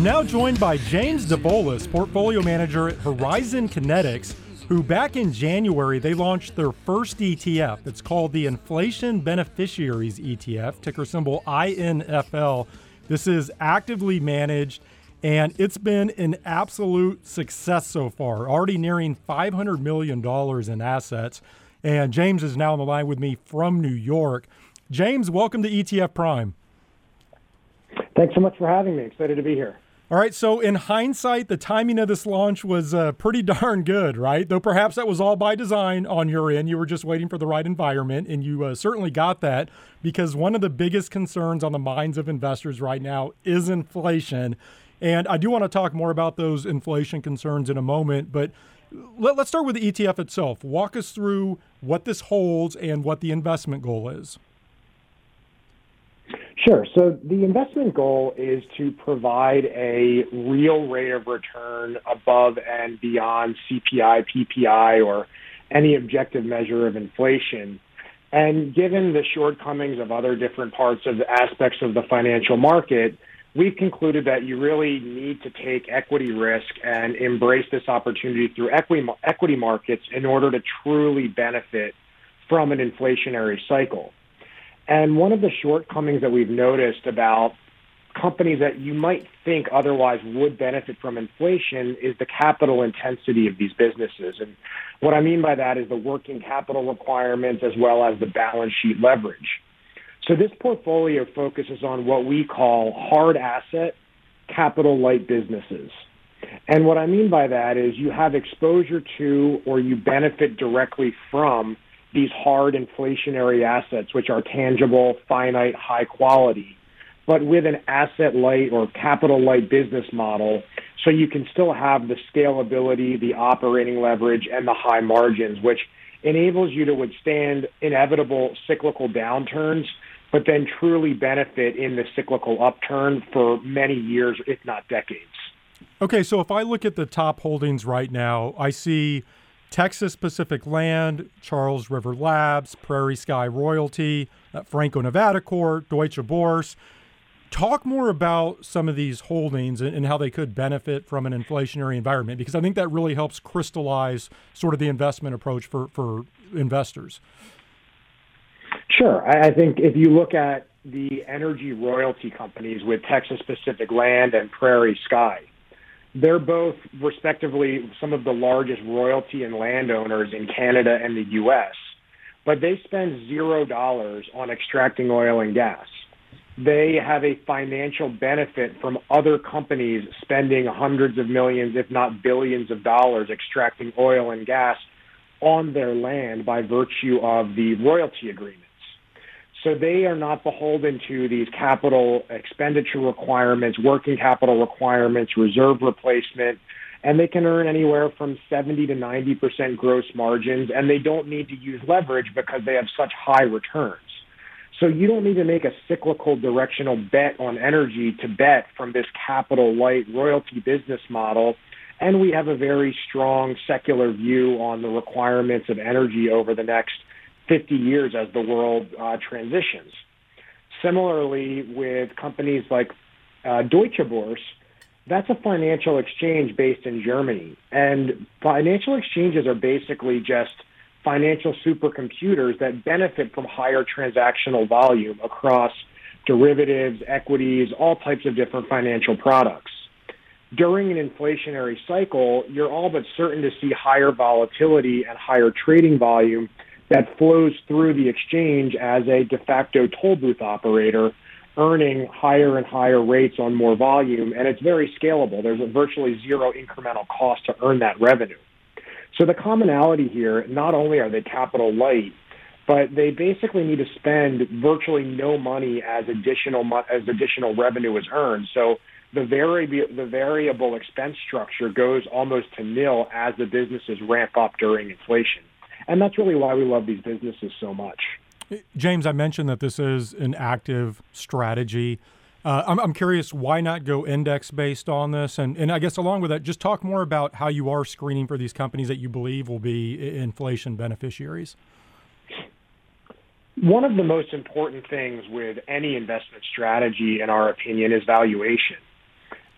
I'm now joined by James Davolos, portfolio manager at Horizon Kinetics, who back in January they launched their first ETF. It's called the Inflation Beneficiaries ETF, ticker symbol INFL. This is actively managed and it's been an absolute success so far, already nearing $500 million in assets. And James is now on the line with me from New York. James, welcome to ETF Prime. Thanks so much for having me. Excited to be here. All right, so in hindsight, the timing of this launch was uh, pretty darn good, right? Though perhaps that was all by design on your end. You were just waiting for the right environment, and you uh, certainly got that because one of the biggest concerns on the minds of investors right now is inflation. And I do want to talk more about those inflation concerns in a moment, but let, us start with the ETF itself. Walk us through what this holds and what the investment goal is. Sure. So the investment goal is to provide a real rate of return above and beyond CPI, PPI, or any objective measure of inflation. And given the shortcomings of other different parts of the aspects of the financial market, we've concluded that you really need to take equity risk and embrace this opportunity through equity, equity markets in order to truly benefit from an inflationary cycle. And one of the shortcomings that we've noticed about companies that you might think otherwise would benefit from inflation is the capital intensity of these businesses. And what I mean by that is the working capital requirements as well as the balance sheet leverage. So this portfolio focuses on what we call hard asset capital light businesses. And what I mean by that is you have exposure to or you benefit directly from these hard inflationary assets, which are tangible, finite, high quality, but with an asset light or capital light business model So you can still have the scalability, the operating leverage, and the high margins, which enables you to withstand inevitable cyclical downturns, but then truly benefit in the cyclical upturn for many years, if not decades. Okay, so if I look at the top holdings right now, I see Texas Pacific Land, Charles River Labs, Prairie Sky Royalty, uh, Franco Nevada Corp, Deutsche Börse. Talk more about some of these holdings and, and, how they could benefit from an inflationary environment, because I think that really helps crystallize sort of the investment approach for, for investors. Sure. I think if you look at the energy royalty companies with Texas Pacific Land and Prairie Sky, they're both respectively some of the largest royalty and landowners in Canada and the U.S., but they spend zero dollars on extracting oil and gas they have a financial benefit from other companies spending hundreds of millions, if not billions of dollars extracting oil and gas on their land by virtue of the royalty agreements. So they are not beholden to these capital expenditure requirements, working capital requirements, reserve replacement, and they can earn anywhere from 70 to 90% gross margins, and they don't need to use leverage because they have such high returns. So you don't need to make a cyclical directional bet on energy to bet from this capital light royalty business model. And we have a very strong secular view on the requirements of energy over the next 50 years as the world uh, transitions. Similarly, with companies like uh, Deutsche Börse, that's a financial exchange based in Germany. And financial exchanges are basically just – financial supercomputers that benefit from higher transactional volume across derivatives, equities, all types of different financial products. During an inflationary cycle, you're all but certain to see higher volatility and higher trading volume that flows through the exchange as a de facto toll booth operator, earning higher and higher rates on more volume, and it's very scalable. There's a virtually zero incremental cost to earn that revenue. So the commonality here, not only are they capital light, but they basically need to spend virtually no money as additional as additional revenue is earned. So the vari- the variable expense structure goes almost to nil as the businesses ramp up during inflation. And that's really why we love these businesses so much. James, I mentioned that this is an active strategy. Uh, I'm, I'm curious, why not go index based on this? And, and I guess along with that, just talk more about how you are screening for these companies that you believe will be inflation beneficiaries. One of the most important things with any investment strategy, in our opinion, is valuation.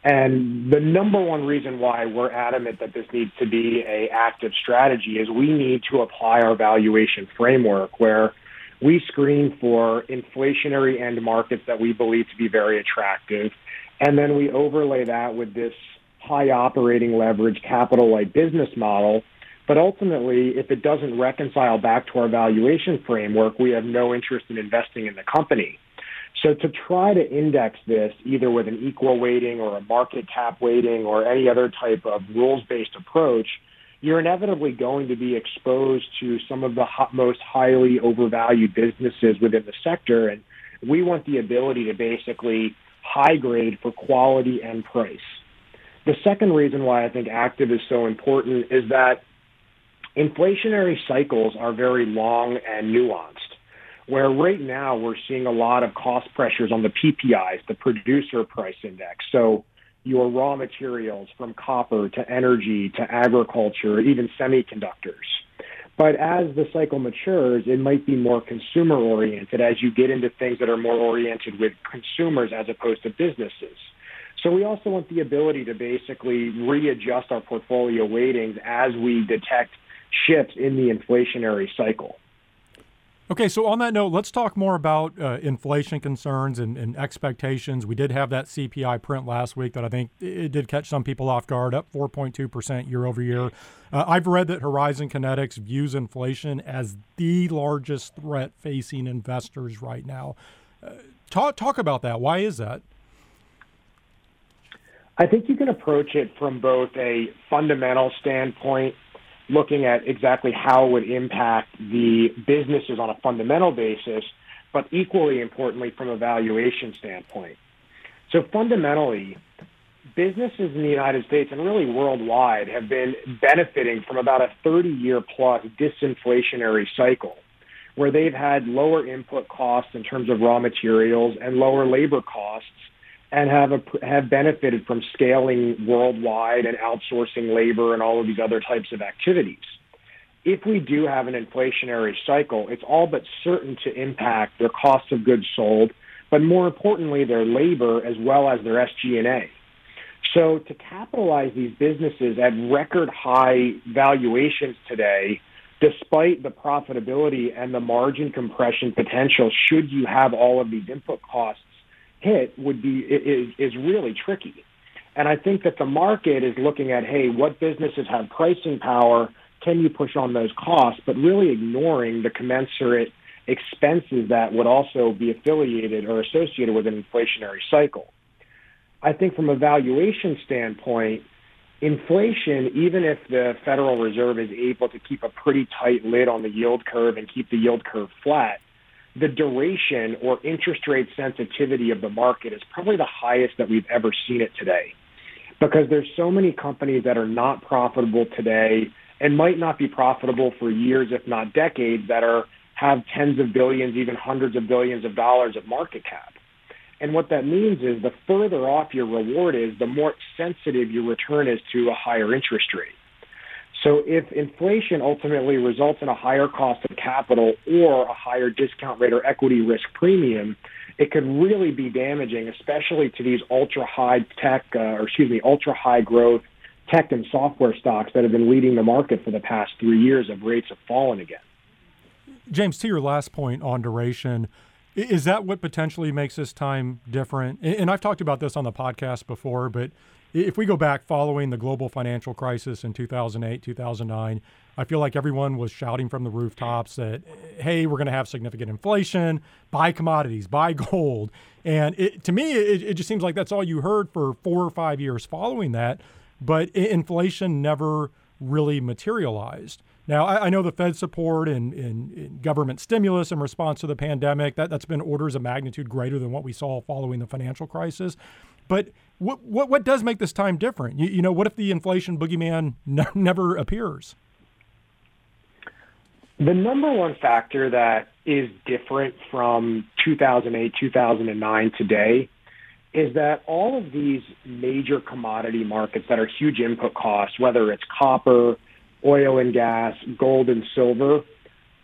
And the number one reason why we're adamant that this needs to be a active strategy is we need to apply our valuation framework where we screen for inflationary end markets that we believe to be very attractive. And then we overlay that with this high operating leverage capital light business model. But ultimately, if it doesn't reconcile back to our valuation framework, we have no interest in investing in the company. So to try to index this either with an equal weighting or a market cap weighting or any other type of rules based approach you're inevitably going to be exposed to some of the most highly overvalued businesses within the sector. And we want the ability to basically high grade for quality and price. The second reason why I think active is so important is that inflationary cycles are very long and nuanced. Where right now we're seeing a lot of cost pressures on the PPIs, the producer price index. So your raw materials from copper to energy to agriculture, even semiconductors. But as the cycle matures, it might be more consumer oriented as you get into things that are more oriented with consumers as opposed to businesses. So we also want the ability to basically readjust our portfolio weightings as we detect shifts in the inflationary cycle. Okay, so on that note, let's talk more about uh, inflation concerns and, and, expectations. We did have that CPI print last week that I think it did catch some people off guard, up 4.2% year over year. Uh, I've read that Horizon Kinetics views inflation as the largest threat facing investors right now. Uh, talk, talk about that. Why is that? I think you can approach it from both a fundamental standpoint looking at exactly how it would impact the businesses on a fundamental basis, but equally importantly from a valuation standpoint. So fundamentally, businesses in the United States and really worldwide have been benefiting from about a 30 year plus disinflationary cycle where they've had lower input costs in terms of raw materials and lower labor costs and have a, have benefited from scaling worldwide and outsourcing labor and all of these other types of activities. If we do have an inflationary cycle, it's all but certain to impact their cost of goods sold, but more importantly, their labor as well as their SG&A. So to capitalize these businesses at record high valuations today, despite the profitability and the margin compression potential, should you have all of these input costs hit, would be is, is really tricky. And I think that the market is looking at, hey, what businesses have pricing power? Can you push on those costs? But really ignoring the commensurate expenses that would also be affiliated or associated with an inflationary cycle. I think from a valuation standpoint, inflation, even if the Federal Reserve is able to keep a pretty tight lid on the yield curve and keep the yield curve flat, the duration or interest rate sensitivity of the market is probably the highest that we've ever seen it today. Because there's so many companies that are not profitable today and might not be profitable for years, if not decades, that are have tens of billions, even hundreds of billions of dollars of market cap. And what that means is the further off your reward is, the more sensitive your return is to a higher interest rate. So if inflation ultimately results in a higher cost of capital or a higher discount rate or equity risk premium, it could really be damaging, especially to these ultra high tech, uh, or excuse me, ultra high growth tech and software stocks that have been leading the market for the past three years of rates have fallen again. James, to your last point on duration, is that what potentially makes this time different? And I've talked about this on the podcast before, but if we go back following the global financial crisis in 2008, 2009, I feel like everyone was shouting from the rooftops that, hey, we're going to have significant inflation, buy commodities, buy gold. And it, to me, it, it just seems like that's all you heard for four or five years following that. But inflation never really materialized. Now, I, I know the Fed support and, and, and, government stimulus in response to the pandemic, that, that's been orders of magnitude greater than what we saw following the financial crisis. But what, what, what does make this time different? You, you know, what if the inflation boogeyman n- never appears? The number one factor that is different from 2008, 2009 today is that all of these major commodity markets that are huge input costs, whether it's copper, oil and gas, gold and silver,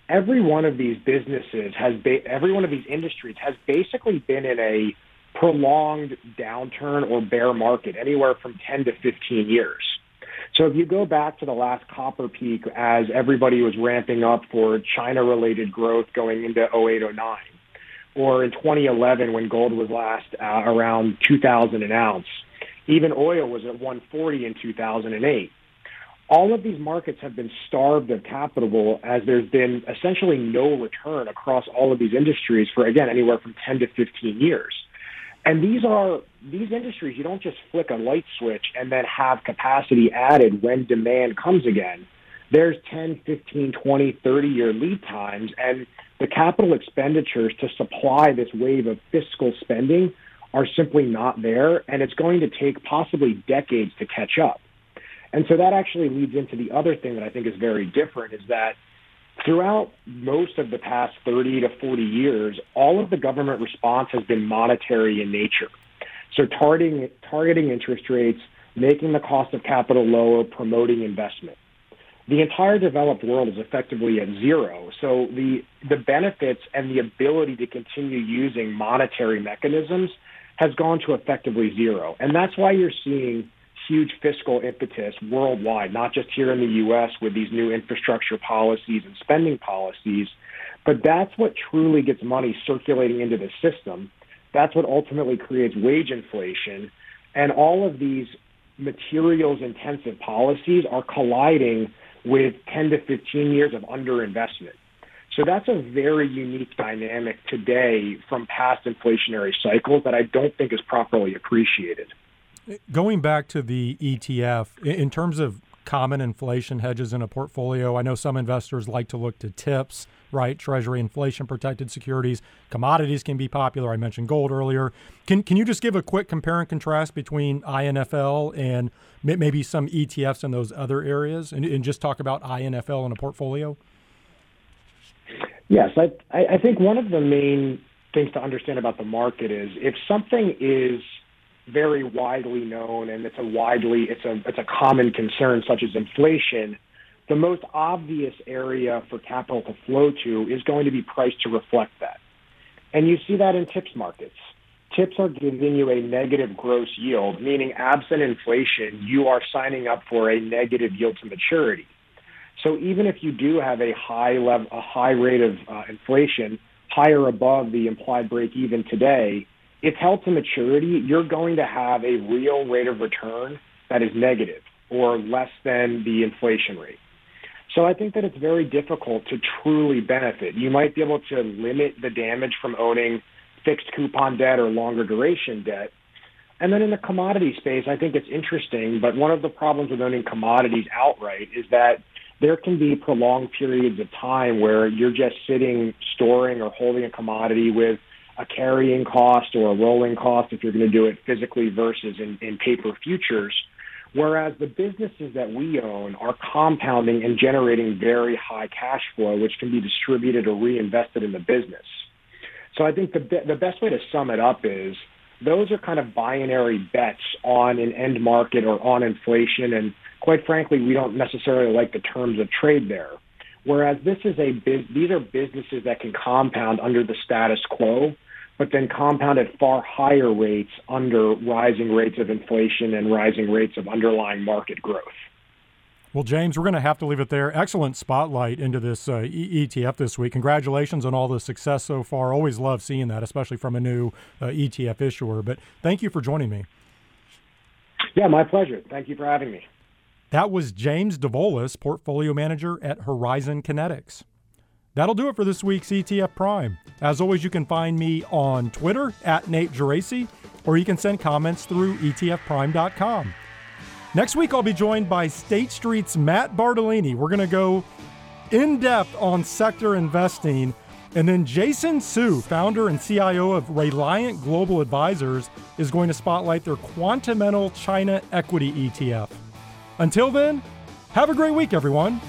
every one of these businesses has ba- every one of these industries has basically been in a prolonged downturn or bear market anywhere from 10 to 15 years. So if you go back to the last copper peak as everybody was ramping up for China related growth going into 0809 or in 2011 when gold was last uh, around 2000 an ounce, even oil was at 140 in 2008 all of these markets have been starved of capital as there's been essentially no return across all of these industries for again anywhere from 10 to 15 years. And these are these industries you don't just flick a light switch and then have capacity added when demand comes again. There's 10, 15, 20, 30 year lead times and the capital expenditures to supply this wave of fiscal spending are simply not there and it's going to take possibly decades to catch up. And so that actually leads into the other thing that I think is very different is that throughout most of the past 30 to 40 years, all of the government response has been monetary in nature. So targeting, targeting interest rates, making the cost of capital lower, promoting investment. The entire developed world is effectively at zero. So the, the benefits and the ability to continue using monetary mechanisms has gone to effectively zero. And that's why you're seeing huge fiscal impetus worldwide, not just here in the U.S. with these new infrastructure policies and spending policies, but that's what truly gets money circulating into the system. That's what ultimately creates wage inflation. And all of these materials intensive policies are colliding with 10 to 15 years of underinvestment. So that's a very unique dynamic today from past inflationary cycles that I don't think is properly appreciated going back to the ETF, in terms of common inflation hedges in a portfolio? I know some investors like to look to TIPS, right? Treasury inflation protected securities. Commodities can be popular. I mentioned gold earlier. Can, can you just give a quick compare and contrast between INFL and maybe some ETFs in those other areas and, and just talk about INFL in a portfolio? Yes, I, I think one of the main things to understand about the market is if something is very widely known and it's a widely it's a it's a common concern such as inflation the most obvious area for capital to flow to is going to be priced to reflect that. And you see that in tips markets. Tips are giving you a negative gross yield meaning absent inflation you are signing up for a negative yield to maturity. So even if you do have a high level a high rate of uh, inflation higher above the implied break even today if held to maturity, you're going to have a real rate of return that is negative or less than the inflation rate. So I think that it's very difficult to truly benefit. You might be able to limit the damage from owning fixed coupon debt or longer duration debt. And then in the commodity space, I think it's interesting, but one of the problems with owning commodities outright is that there can be prolonged periods of time where you're just sitting, storing, or holding a commodity with a carrying cost or a rolling cost if you're going to do it physically versus in, in paper futures. Whereas the businesses that we own are compounding and generating very high cash flow, which can be distributed or reinvested in the business. So I think the, the best way to sum it up is those are kind of binary bets on an end market or on inflation. And quite frankly, we don't necessarily like the terms of trade there. Whereas this is a these are businesses that can compound under the status quo but then compound at far higher rates under rising rates of inflation and rising rates of underlying market growth. Well, James, we're going to have to leave it there. Excellent spotlight into this uh, ETF this week. Congratulations on all the success so far. Always love seeing that, especially from a new uh, ETF issuer. But thank you for joining me. Yeah, my pleasure. Thank you for having me. That was James Davolos, portfolio manager at Horizon Kinetics. That'll do it for this week's ETF Prime. As always, you can find me on Twitter at Nate Geraci, or you can send comments through etfprime.com. Next week, I'll be joined by State Street's Matt Bartolini. We're going to go in depth on sector investing. And then Jason Hsu, founder and CIO of Rayliant Global Advisors, is going to spotlight their Quantamental China Equity ETF. Until then, have a great week, everyone.